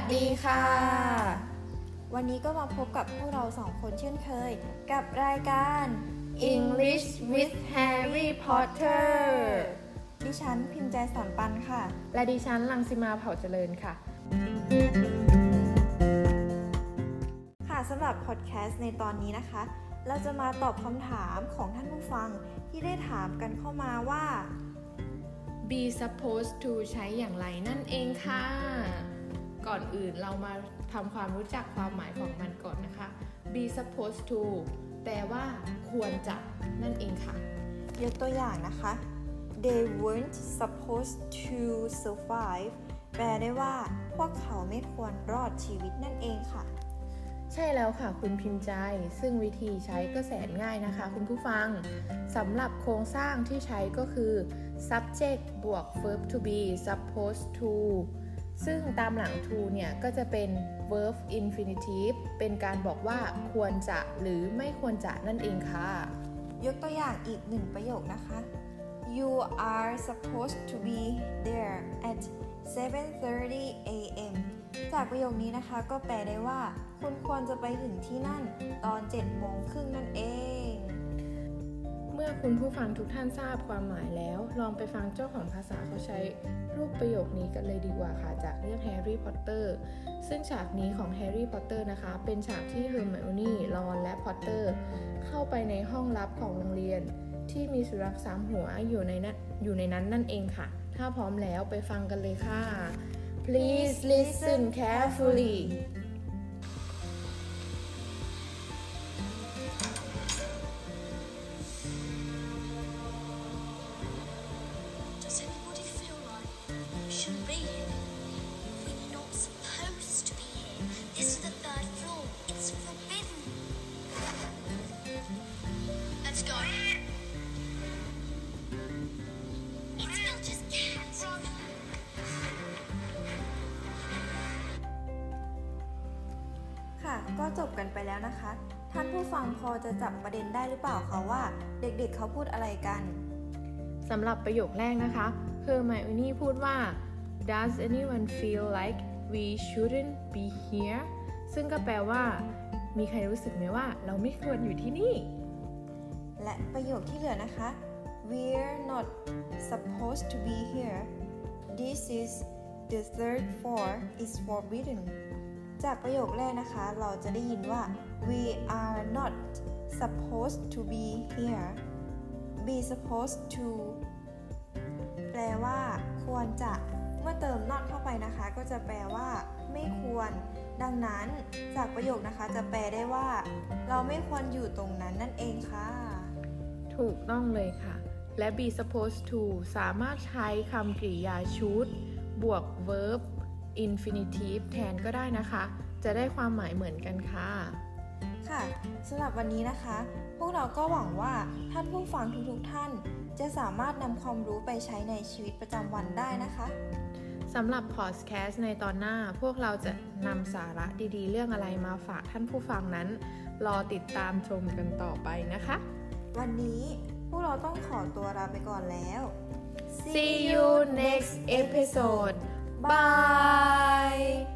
สดีค่ะ วันนี้ก็มาพบกับพวกเราสองคนเช่นเคย กับรายการ English with Harry Potter ดิฉันพิมพ์ใจสอนปันค่ะ และดิฉันลังสิมาเผ่าเจริญค่ะ ค่ะสำหรับพอดแคสต์ในตอนนี้นะคะ เราจะมาตอบคำถามของท่านผู้ฟังที่ได้ถามกันเข้ามาว่า be supposed to ใช้อย่างไรนั่นเองค่ะ ก่อนอื่นเรามาทำความรู้จักความหมายของมันก่อนนะคะ be supposed to แปลว่าควรจะนั่นเองค่ะ ยกตัวอย่างนะคะ they weren't supposed to survive แปลได้ว่าพวกเขาไม่ควรรอดชีวิตนั่นเองค่ะ ใช่แล้วค่ะคุณพิมพ์ใจ ซึ่งวิธีใช้ก็แสนง่ายนะคะ คุณผู้ฟังสำหรับโครงสร้างที่ใช้ก็คือ subject บวก verb to be supposed to ซึ่งตามหลัง to เนี่ยก็จะเป็น verb infinitive เป็นการบอกว่าควรจะหรือไม่ควรจะนั่นเองค่ะ ยกตัวอย่างอีกหนึ่งประโยคนะคะ You are supposed to be there at 7:30 a.m. จากประโยคนี้นะคะก็แปลได้ว่า คุณควรจะไปถึงที่นั่นตอน7โมงครึ่งนั่นเอง เมื่อคุณผู้ฟังทุกท่านทราบความหมายแล้ว ลองไปฟังเจ้าของภาษาเขาใช้รูปประโยคนี้กันเลยดีกว่าค่ะ จากเรื่องแฮร์รี่พอตเตอร์ซึ่งฉากนี้ของแฮร์รี่พอตเตอร์นะคะ เป็นฉากที่เฮอร์ไมโอนี่รอนและพอตเตอร์เข้าไปในห้องลับของโรงเรียน ที่มีสุนัขสามหัวอยู่ในนั้นอยู่ในนั้นนั่นเองค่ะ ถ้าพร้อมแล้วไปฟังกันเลยค่ะ Please listen carefully ก็จบกันไปแล้วนะคะ ท่านผู้ฟังพอจะจับประเด็นได้หรือเปล่าคะว่า เด็กๆเขาพูดอะไรกันสำหรับประโยคแรกนะคะเฮอร์ไมโอนี่พูดว่า Does anyone feel like we shouldn't be here ซึ่งก็แปลว่า มีใครรู้สึกไหมว่าเราไม่ควรอยู่ที่นี่ และประโยคที่เหลือนะคะ We're not supposed to be here This is the third floor is forbidden จากประโยคแรกนะคะ เราจะได้ยินว่า We are not supposed to be here be supposed to แปลว่าควรจะเมื่อเติม not เข้าไปนะคะ ก็จะแปลว่า ไม่ควร ดังนั้นจากประโยคนะคะจะแปลได้ว่า เราไม่ควรอยู่ตรงนั้นนั่นเองค่ะ ถูกต้องเลยค่ะ และ be supposed to สามารถใช้คำกริยา should บวก verb infinitive แทนก็ได้นะคะ จะได้ความหมายเหมือนกันค่ะ ค่ะสำหรับวันนี้นะคะ พวกเราก็หวังว่าท่านผู้ฟังทุกๆท่าน จะสามารถนำความรู้ไปใช้ในชีวิตประจำวันได้นะคะสำหรับพอดแคสต์ในตอนหน้าพวกเราจะนำสาระดีๆ เรื่องอะไรมาฝากท่านผู้ฟังนั้น รอติดตามชมกันต่อไปนะคะ วันนี้พวกเราต้องขอตัวลาไปก่อนแล้ว See you next episode. Bye.